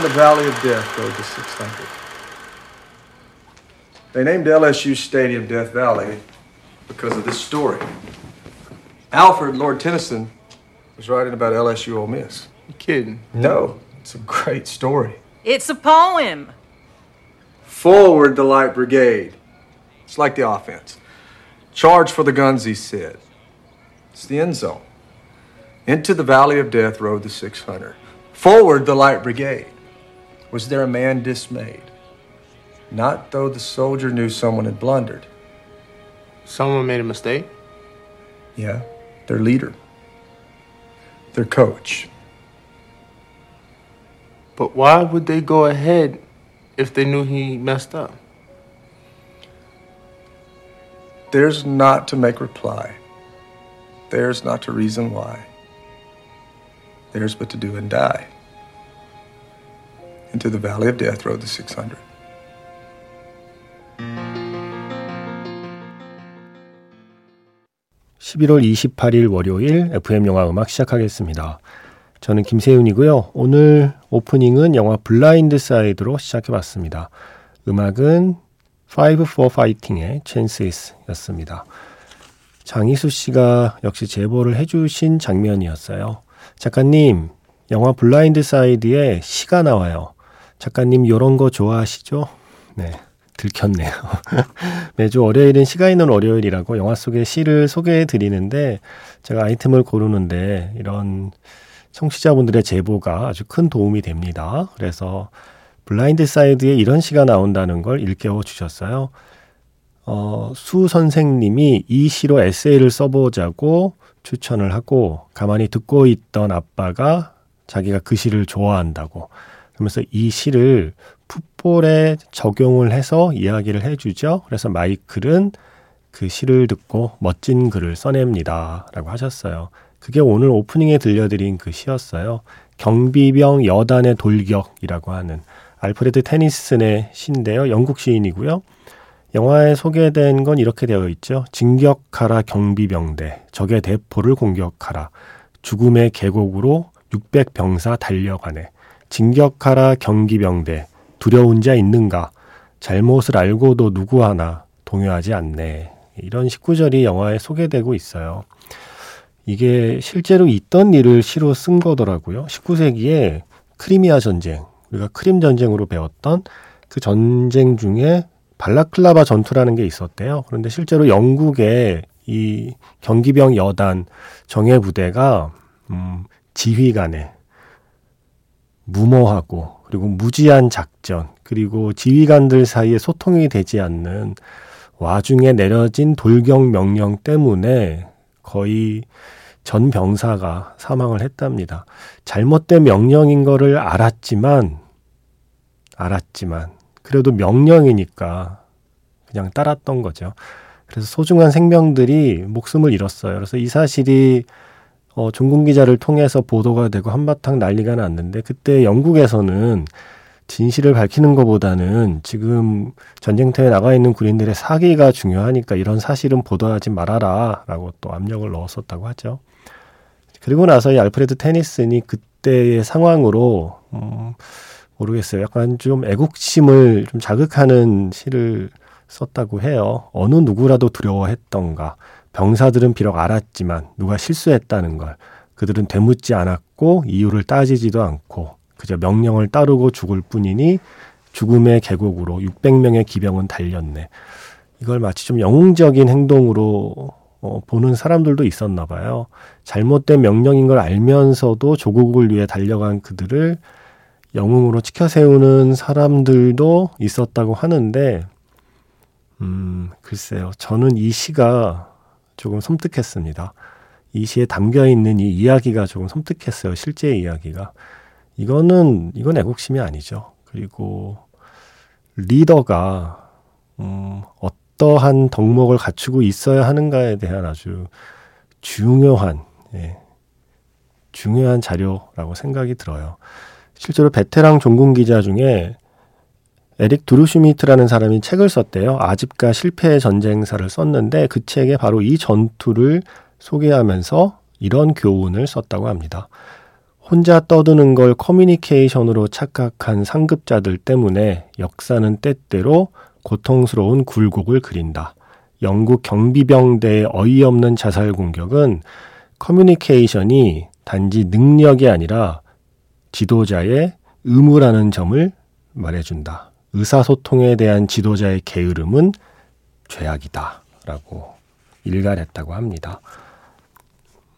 in the valley of death rode the 600. They named LSU Stadium Death Valley because of this story. Alfred, Lord Tennyson, was writing about LSU Ole Miss. You kidding? No, it's a great story. It's a poem. Forward the light brigade. It's like the offense. Charge for the guns, he said. It's the end zone. Into the valley of death rode the 600. Forward the light brigade. Was there a man dismayed? Not though the soldier knew someone had blundered. Someone made a mistake? Yeah, their leader, their coach. But why would they go ahead if they knew he messed up? Theirs not to make reply. Theirs not to reason why. Theirs but to do and die. Into the valley of death rode the 600. (11월 28일) 월요일 FM 영화 음악 시작하겠습니다. 저는 김세윤이고요. 오늘 오프닝은 영화 블라인드 사이드로 시작해봤습니다. 음악은 Five for Fighting의 Chances였습니다. 장희수 씨가 역시 제보를 해주신 장면이었어요. 작가님, 영화 블라인드 사이드에 시가 나와요. 작가님, 요런 거 좋아하시죠? 네. 들켰네요. 매주 월요일은 시가 있는 월요일이라고 영화 속의 시를 소개해 드리는데 제가 아이템을 고르는데 이런 청취자분들의 제보가 아주 큰 도움이 됩니다. 그래서 Blind Side에 이런 시가 나온다는 걸 일깨워 주셨어요. 어, 수 선생님이 이 시로 에세이를 써보자고 추천을 하고 가만히 듣고 있던 아빠가 자기가 그 시를 좋아한다고 그러면서 이 시를 풋볼에 적용을 해서 이야기를 해주죠. 그래서 마이클은 그 시를 듣고 멋진 글을 써냅니다. 라고 하셨어요. 그게 오늘 오프닝에 들려드린 그 시였어요. 경비병 여단의 돌격이라고 하는 알프레드 테니슨의 시인데요. 영국 시인이고요. 영화에 소개된 건 이렇게 되어 있죠. 진격하라 경비병대, 적의 대포를 공격하라. 죽음의 계곡으로 600병사 달려가네. 진격하라 경기병대, 두려운 자 있는가? 잘못을 알고도 누구 하나 동요하지 않네. 이런 19절이 영화에 소개되고 있어요. 이게 실제로 있던 일을 시로 쓴 거더라고요. 19세기에 크리미아 전쟁, 우리가 크림 전쟁으로 배웠던 그 전쟁 중에 발라클라바 전투라는 게 있었대요. 그런데 실제로 영국의 이 경기병 여단 정예 부대가 음, 지휘관에 무모하고 그리고 무지한 작전 그리고 지휘관들 사이에 소통이 되지 않는 와중에 내려진 돌격 명령 때문에 거의 전 병사가 사망을 했답니다. 잘못된 명령인 거를 알았지만 알았지만 그래도 명령이니까 그냥 따랐던 거죠. 그래서 소중한 생명들이 목숨을 잃었어요. 그래서 이 사실이 어, 종군 기자를 통해서 보도가 되고 한바탕 난리가 났는데 그때 영국에서는 진실을 밝히는 것보다는 지금 전쟁터에 나가 있는 군인들의 사기가 중요하니까 이런 사실은 보도하지 말아라 라고 또 압력을 넣었었다고 하죠. 그리고 나서 이 알프레드 테니슨이 그때의 상황으로, 음, 모르겠어요. 약간 좀 애국심을 좀 자극하는 시를 썼다고 해요. 어느 누구라도 두려워했던가. 병사들은 비록 알았지만 누가 실수했다는 걸 그들은 되묻지 않았고 이유를 따지지도 않고 그저 명령을 따르고 죽을 뿐이니 죽음의 계곡으로 600명의 기병은 달렸네. 이걸 마치 좀 영웅적인 행동으로 어, 보는 사람들도 있었나 봐요. 잘못된 명령인 걸 알면서도 조국을 위해 달려간 그들을 영웅으로 치켜 세우는 사람들도 있었다고 하는데, 음, 글쎄요. 저는 이 시가 조금 섬뜩했습니다. 이 시에 담겨 있는 이 이야기가 조금 섬뜩했어요. 실제 이야기가. 이거는, 이건 애국심이 아니죠. 그리고 리더가, 음, 어떠한 덕목을 갖추고 있어야 하는가에 대한 아주 중요한, 예, 중요한 자료라고 생각이 들어요. 실제로 베테랑 종군 기자 중에 에릭 드루슈미트라는 사람이 책을 썼대요. 아집과 실패의 전쟁사를 썼는데 그 책에 바로 이 전투를 소개하면서 이런 교훈을 썼다고 합니다. 혼자 떠드는 걸 커뮤니케이션으로 착각한 상급자들 때문에 역사는 때때로 고통스러운 굴곡을 그린다. 영국 경비병대의 어이없는 자살 공격은 커뮤니케이션이 단지 능력이 아니라 지도자의 의무라는 점을 말해준다. 의사소통에 대한 지도자의 게으름은 죄악이다. 라고 일갈했다고 합니다.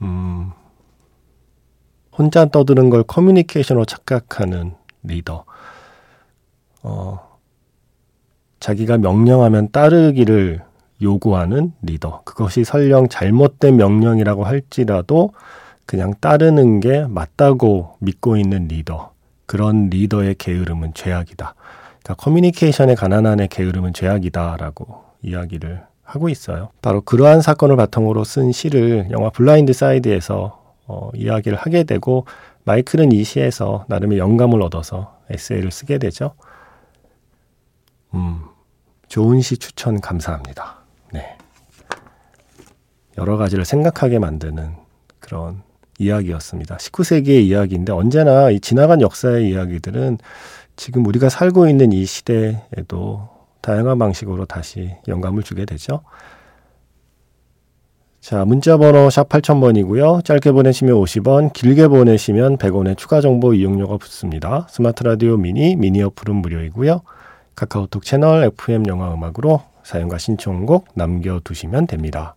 음, 혼자 떠드는 걸 커뮤니케이션으로 착각하는 리더. 어, 자기가 명령하면 따르기를 요구하는 리더. 그것이 설령 잘못된 명령이라고 할지라도 그냥 따르는 게 맞다고 믿고 있는 리더. 그런 리더의 게으름은 죄악이다. 그러니까 커뮤니케이션에 가난한 의 게으름은 죄악이다라고 이야기를 하고 있어요. 바로 그러한 사건을 바탕으로 쓴 시를 영화 Blind Side에서 어, 이야기를 하게 되고 마이클은 이 시에서 나름의 영감을 얻어서 에세이를 쓰게 되죠. 음, 좋은 시 추천 감사합니다. 네. 여러 가지를 생각하게 만드는 그런 이야기였습니다. 19세기의 이야기인데 언제나 이 지나간 역사의 이야기들은 지금 우리가 살고 있는 이 시대에도 다양한 방식으로 다시 영감을 주게 되죠. 자, 문자 번호 샵 8000번이고요. 짧게 보내시면 50원, 길게 보내시면 100원의 추가 정보 이용료가 붙습니다. 스마트 라디오 미니, 미니 어플은 무료이고요. 카카오톡 채널 FM 영화 음악으로 사연과 신청곡 남겨두시면 됩니다.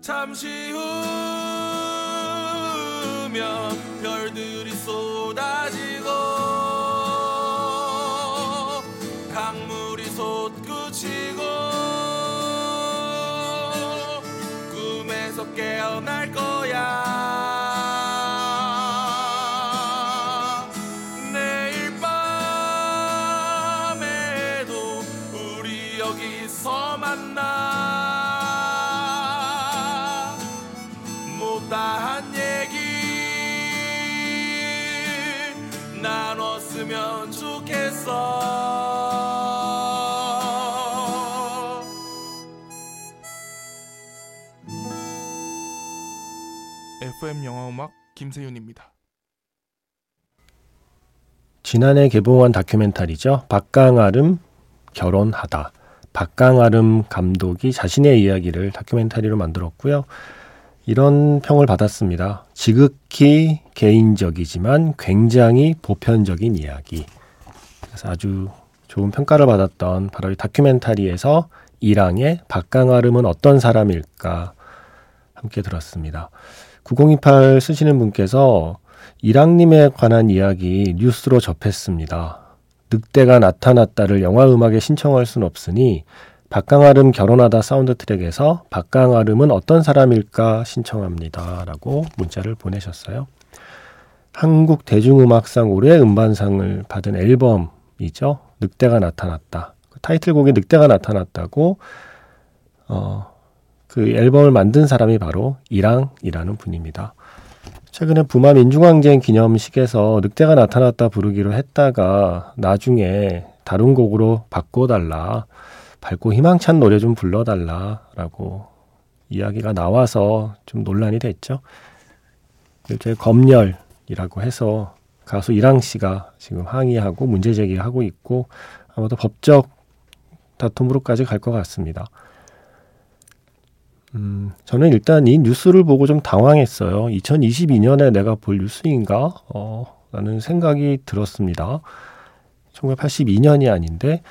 잠시 별들이 쏟아지고 강물이 솟구치고 꿈에서 깨어날 거야 FM 영화음악 김세윤입니다. 지난해 개봉한 다큐멘터리죠. 박강아름 결혼하다. 박강아름 감독이 자신의 이야기를 다큐멘터리로 만들었고요. 이런 평을 받았습니다. 지극히 개인적이지만 굉장히 보편적인 이야기. 그래서 아주 좋은 평가를 받았던 바로 이 다큐멘터리에서 이랑의 박강아름은 어떤 사람일까 함께 들었습니다. 9028 쓰시는 분께서 이랑님에 관한 이야기 뉴스로 접했습니다. 늑대가 나타났다를 영화 음악에 신청할 순 없으니 박강아름 결혼하다 사운드 트랙에서 박강아름은 어떤 사람일까 신청합니다. 라고 문자를 보내셨어요. 한국 대중음악상 올해 음반상을 받은 앨범이죠. 늑대가 나타났다. 그 타이틀곡에 늑대가 나타났다고 어, 그 앨범을 만든 사람이 바로 이랑이라는 분입니다. 최근에 부마 민중항쟁 기념식에서 늑대가 나타났다 부르기로 했다가 나중에 다른 곡으로 바꿔달라. 밝고 희망찬 노래 좀 불러달라라고 이야기가 나와서 좀 논란이 됐죠. 일종의 검열이라고 해서 가수 이랑 씨가 지금 항의하고 문제 제기하고 있고 아마도 법적 다툼으로까지 갈 것 같습니다. 음, 저는 일단 이 뉴스를 보고 좀 당황했어요. 2022년에 내가 볼 뉴스인가? 어, 라는 생각이 들었습니다. 1982년이 아닌데,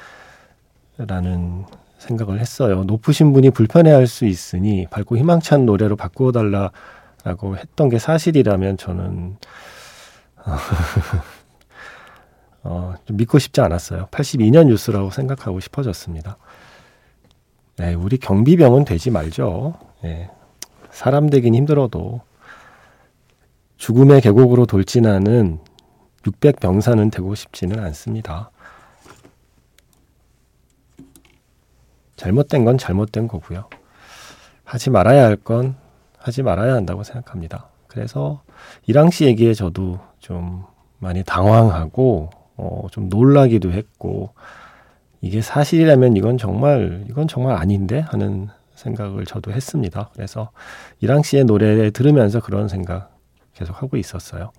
라는 생각을 했어요. 높으신 분이 불편해할 수 있으니 밝고 희망찬 노래로 바꾸어달라라고 했던 게 사실이라면 저는, 어, 좀 믿고 싶지 않았어요. 82년 뉴스라고 생각하고 싶어졌습니다. 네, 우리 경비병은 되지 말죠. 네, 사람 되긴 힘들어도 죽음의 계곡으로 돌진하는 600병사는 되고 싶지는 않습니다. 잘못된 건 잘못된 거고요. 하지 말아야 할 건 하지 말아야 한다고 생각합니다. 그래서 이랑 씨 얘기에 저도 좀 많이 당황하고 어, 좀 놀라기도 했고 이게 사실이라면 이건 정말 이건 정말 아닌데 하는 생각을 저도 했습니다. 그래서 이랑 씨의 노래를 들으면서 그런 생각 계속 하고 있었어요.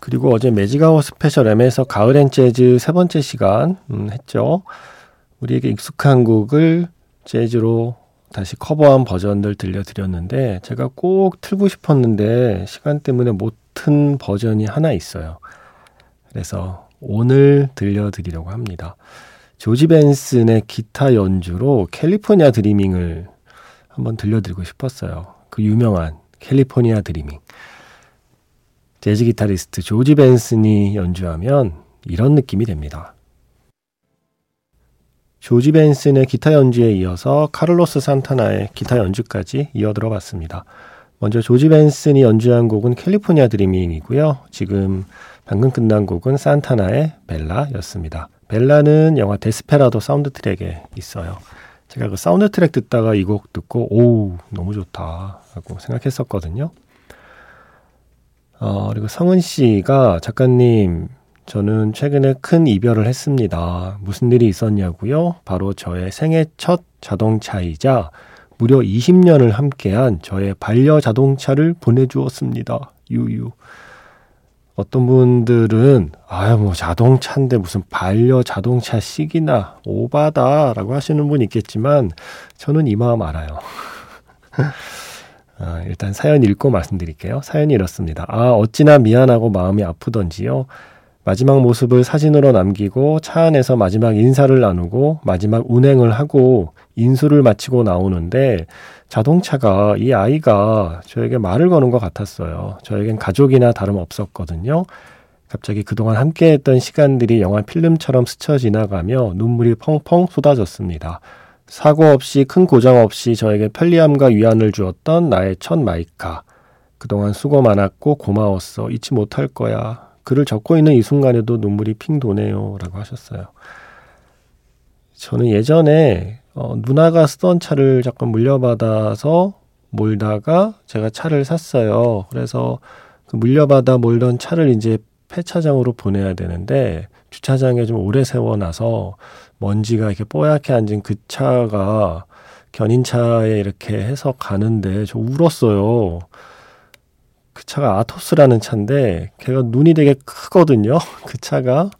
그리고 어제 Magic Hour Special M에서 가을엔 재즈 세 번째 시간 음, 했죠. 우리에게 익숙한 곡을 재즈로 다시 커버한 버전들 들려드렸는데 제가 꼭 틀고 싶었는데 시간 때문에 못 튼 버전이 하나 있어요. 그래서 오늘 들려드리려고 합니다. 조지 벤슨의 기타 연주로 캘리포니아 드리밍을 한번 들려드리고 싶었어요. 그 유명한 캘리포니아 드리밍. 재즈 기타리스트 조지 벤슨이 연주하면 이런 느낌이 됩니다. 조지 벤슨의 기타 연주에 이어서 카를로스 산타나의 기타 연주까지 이어 들어봤습니다. 먼저 조지 벤슨이 연주한 곡은 California Dreaming이고요. 지금 방금 끝난 곡은 산타나의 Bella였습니다. Bella는 영화 Desperado 사운드 트랙에 있어요. 제가 그 사운드 트랙 듣다가 이 곡 듣고 오 너무 좋다 하고 생각했었거든요. 어, 그리고 성은 씨가 작가님, 저는 최근에 큰 이별을 했습니다. 무슨 일이 있었냐고요? 바로 저의 생애 첫 자동차이자 무려 20년을 함께한 저의 반려 자동차를 보내주었습니다. 유유. 어떤 분들은 아유 뭐 자동차인데 무슨 반려 자동차 씩이나 오바다라고 하시는 분 있겠지만 저는 이 마음 알아요. 아, 일단 사연 읽고 말씀드릴게요. 사연이 이렇습니다. 아, 어찌나 미안하고 마음이 아프던지요. 마지막 모습을 사진으로 남기고 차 안에서 마지막 인사를 나누고 마지막 운행을 하고 인수를 마치고 나오는데 자동차가 이 아이가 저에게 말을 거는 것 같았어요. 저에겐 가족이나 다름 없었거든요. 갑자기 그동안 함께했던 시간들이 영화 필름처럼 스쳐 지나가며 눈물이 펑펑 쏟아졌습니다. 사고 없이 큰 고장 없이 저에게 편리함과 위안을 주었던 나의 첫 마이카. 그동안 수고 많았고 고마웠어. 잊지 못할 거야. 글을 적고 있는 이 순간에도 눈물이 핑 도네요. 라고 하셨어요. 저는 예전에 어, 누나가 쓰던 차를 잠깐 물려받아서 몰다가 제가 차를 샀어요. 그래서 그 물려받아 몰던 차를 이제 폐차장으로 보내야 되는데 주차장에 좀 오래 세워놔서 먼지가 이렇게 뽀얗게 앉은 그 차가 견인차에 이렇게 해서 가는데 저 울었어요. 그 차가 아토스라는 차인데 걔가 눈이 되게 크거든요. 그 차가.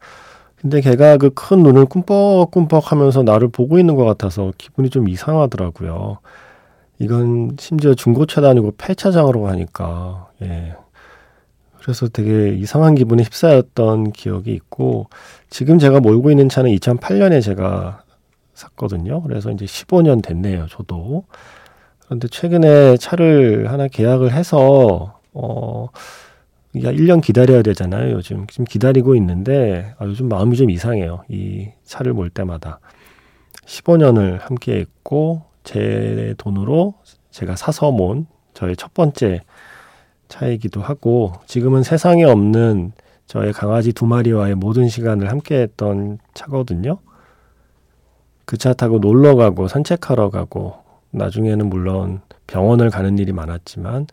근데 걔가 그 큰 눈을 꿈뻑꿈뻑 하면서 나를 보고 있는 것 같아서 기분이 좀 이상하더라고요. 이건 심지어 중고차도 아니고 폐차장으로 가니까, 예. 그래서 되게 이상한 기분에 휩싸였던 기억이 있고 지금 제가 몰고 있는 차는 2008년에 제가 샀거든요. 그래서 이제 15년 됐네요. 저도. 그런데 최근에 차를 하나 계약을 해서 어 야, 1년 기다려야 되잖아요, 요즘. 지금 기다리고 있는데, 아, 요즘 마음이 좀 이상해요. 이 차를 몰 때마다. 15년을 함께 했고, 제 돈으로 제가 사서 몬 저의 첫 번째 차이기도 하고 지금은 세상에 없는 저의 강아지 두 마리와의 모든 시간을 함께 했던 차거든요. 그 차 타고 놀러 가고 산책하러 가고 나중에는 물론 병원을 가는 일이 많았지만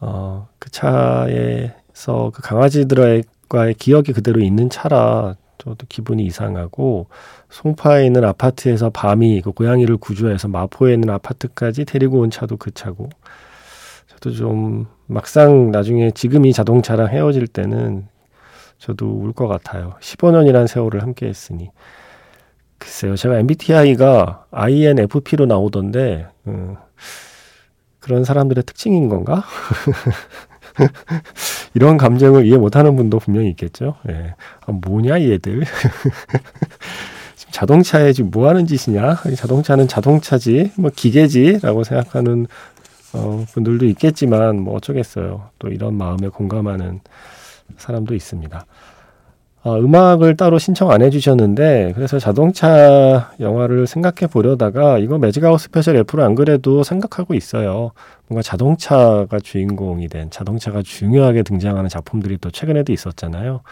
어, 그 차에서 그 강아지들과의 기억이 그대로 있는 차라 저도 기분이 이상하고 송파에 있는 아파트에서 밤이 그 고양이를 구조해서 마포에 있는 아파트까지 데리고 온 차도 그 차고 저도 좀 막상 나중에 지금 이 자동차랑 헤어질 때는 저도 울 것 같아요. 15년이라는 세월을 함께 했으니. 글쎄요, 제가 MBTI가 INFP로 나오던데, 음, 그런 사람들의 특징인 건가? 이런 감정을 이해 못하는 분도 분명히 있겠죠. 예. 아, 뭐냐, 얘들. 지금 자동차에 지금 뭐 하는 짓이냐? 자동차는 자동차지, 뭐 기계지라고 생각하는 어, 분들도 있겠지만 뭐 어쩌겠어요. 또 이런 마음에 공감하는 사람도 있습니다. 어, 음악을 따로 신청 안 해주셨는데 그래서 자동차 영화를 생각해 보려다가 이거 Magic Hour Special F로 안 그래도 생각하고 있어요. 뭔가 자동차가 주인공이 된 자동차가 중요하게 등장하는 작품들이 또 최근에도 있었잖아요.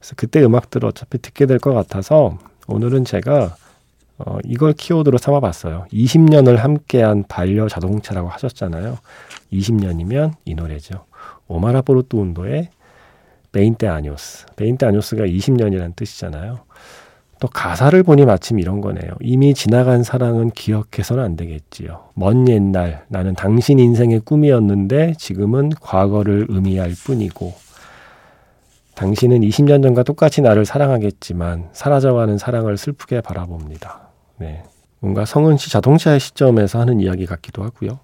그래서 그때 음악들을 어차피 듣게 될 것 같아서 오늘은 제가 어, 이걸 키워드로 삼아봤어요. 20년을 함께한 반려 자동차라고 하셨잖아요. 20년이면 이 노래죠. 오마라 포르투온도의 Veinte Años. Veinte Años가 20년이라는 뜻이잖아요. 또 가사를 보니 마침 이런 거네요. 이미 지나간 사랑은 기억해서는 안 되겠지요. 먼 옛날 나는 당신 인생의 꿈이었는데 지금은 과거를 의미할 뿐이고 당신은 20년 전과 똑같이 나를 사랑하겠지만 사라져가는 사랑을 슬프게 바라봅니다. 네. 뭔가 성은 씨 자동차의 시점에서 하는 이야기 같기도 하고요.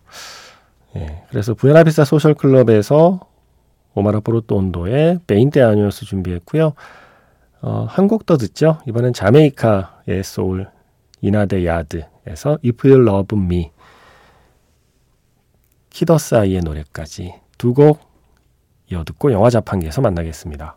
네. 그래서 Buena Vista Social Club에서 오마라 포르투온도의 Veinte Años 준비했고요. 어, 한곡 더 듣죠. 이번엔 자메이카의 소울 Inna de Yard에서 If You Love Me Kiddus I의 노래까지 두 곡 이어듣고 영화 자판기에서 만나겠습니다.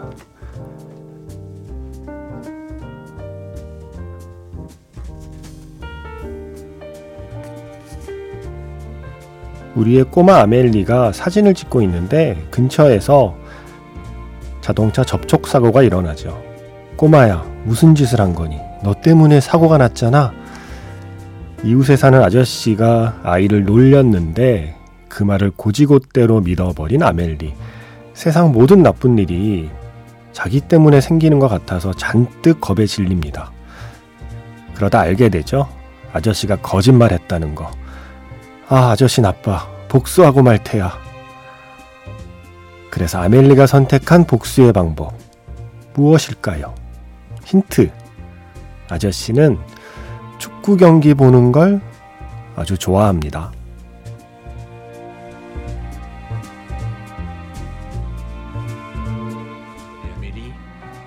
우리의 꼬마 아멜리가 사진을 찍고 있는데 근처에서 자동차 접촉 사고가 일어나죠. 꼬마야, 무슨 짓을 한 거니? 너 때문에 사고가 났잖아. 이웃에 사는 아저씨가 아이를 놀렸는데 그 말을 고지곳대로 믿어버린 아멜리. 세상 모든 나쁜 일이 자기 때문에 생기는 것 같아서 잔뜩 겁에 질립니다. 그러다 알게 되죠. 아저씨가 거짓말했다는 거. 아, 아저씨 나빠. 복수하고 말 테야. 그래서 아멜리가 선택한 복수의 방법. 무엇일까요? 힌트. 아저씨는 축구 경기 보는 걸 아주 좋아합니다.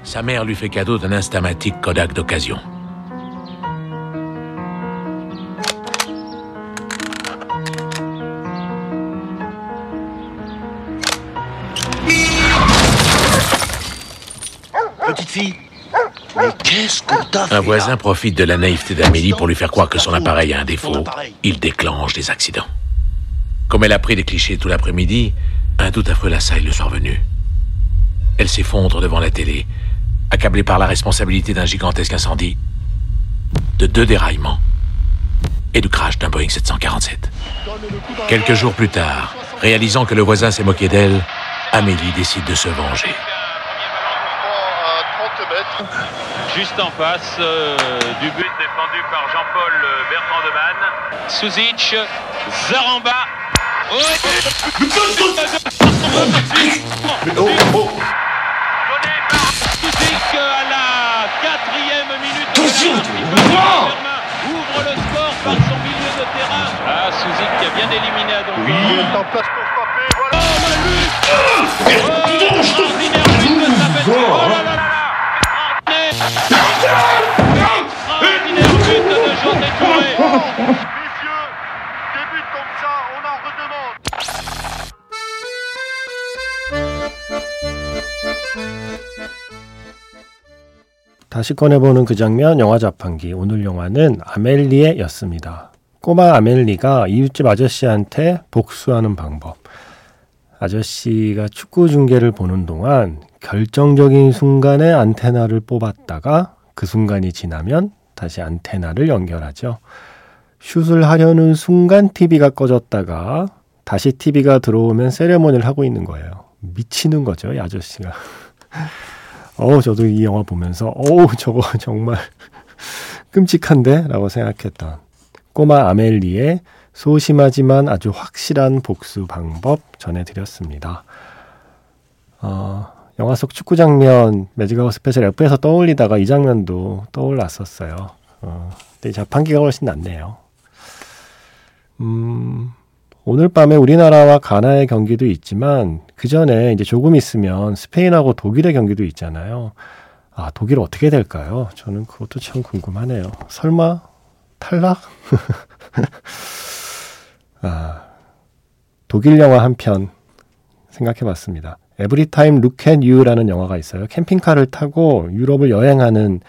Sa mère lui fait cadeau d'un instamatique Kodak d'occasion. Un voisin profite de la naïveté d'Amélie pour lui faire croire que son appareil a un défaut. Il déclenche des accidents. Comme elle a pris des clichés tout l'après-midi, un doute affreux l'assaille le soir venu. Elle s'effondre devant la télé, accablée par la responsabilité d'un gigantesque incendie, de deux déraillements et du crash d'un Boeing 747. Quelques jours plus tard, réalisant que le voisin s'est moqué d'elle, Amélie décide de se venger. Juste en face euh, du but défendu par Jean-Paul euh, Bertrand de Man. Suzic, Zaramba. Oh, Donné par Suzic à la quatrième minute. Ouvre le score par son milieu de terrain. Ah, Suzic qui a bien éliminé Adonco. Oui. en place pour frapper. Voilà. Oh, le but Oh, Redemande. 다시 꺼내보는 그 장면 영화 자판기 오늘 영화는 아멜리에였습니다. 꼬마 아멜리가 이웃집 아저씨한테 복수하는 방법. 아저씨가 축구 중계를 보는 동안 결정적인 순간에 안테나를 뽑았다가 그 순간이 지나면 다시 안테나를 연결하죠. 슛을 하려는 순간 TV가 꺼졌다가 다시 TV가 들어오면 세레모니를 하고 있는 거예요. 미치는 거죠, 이 아저씨가. 어우, 저도 이 영화 보면서, 어우, 저거 정말 끔찍한데? 라고 생각했던 꼬마 아멜리의 소심하지만 아주 확실한 복수 방법 전해드렸습니다. 어, 영화 속 축구 장면 Magic Hour Special F에서 떠올리다가 이 장면도 떠올랐었어요. 어, 근데 자판기가 훨씬 낫네요. 음, 오늘 밤에 우리나라와 가나의 경기도 있지만 그 전에 이제 조금 있으면 스페인하고 독일의 경기도 있잖아요. 아, 독일 어떻게 될까요? 저는 그것도 참 궁금하네요. 설마 탈락? 아, 독일 영화 한 편 생각해 봤습니다. Everytime Look at You라는 영화가 있어요. 캠핑카를 타고 유럽을 여행하는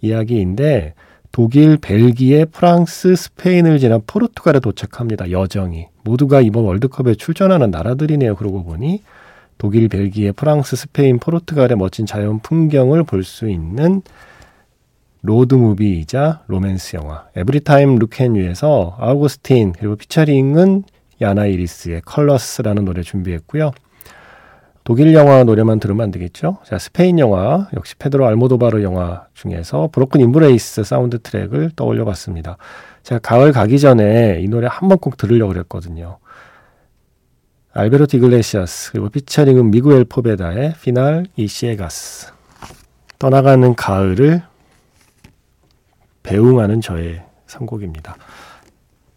이야기인데 독일, 벨기에, 프랑스, 스페인을 지나 포르투갈에 도착합니다. 여정이. 모두가 이번 월드컵에 출전하는 나라들이네요. 그러고 보니 독일, 벨기에, 프랑스, 스페인, 포르투갈의 멋진 자연 풍경을 볼 수 있는 로드무비이자 로맨스 영화 에브리타임 루켄유에서 아우구스틴 그리고 피처링은 야나 이리스의 컬러스라는 노래 준비했고요. 독일 영화 노래만 들으면 안 되겠죠? 자, 스페인 영화, 역시 페드로 알모도바르 영화 중에서 브로큰 인브레이스 사운드 트랙을 떠올려 봤습니다. 제가 가을 가기 전에 이 노래 한 번 꼭 들으려고 그랬거든요. 알베르티 글레시아스, 그리고 피처링은 미구엘 포베다의 피날 이시에가스. 떠나가는 가을을 배웅하는 저의 선곡입니다.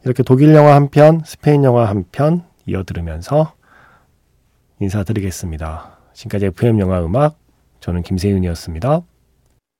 이렇게 독일 영화 한 편, 스페인 영화 한 편 이어 들으면서 인사드리겠습니다. 지금까지 FM 영화 음악 저는 김세윤이었습니다.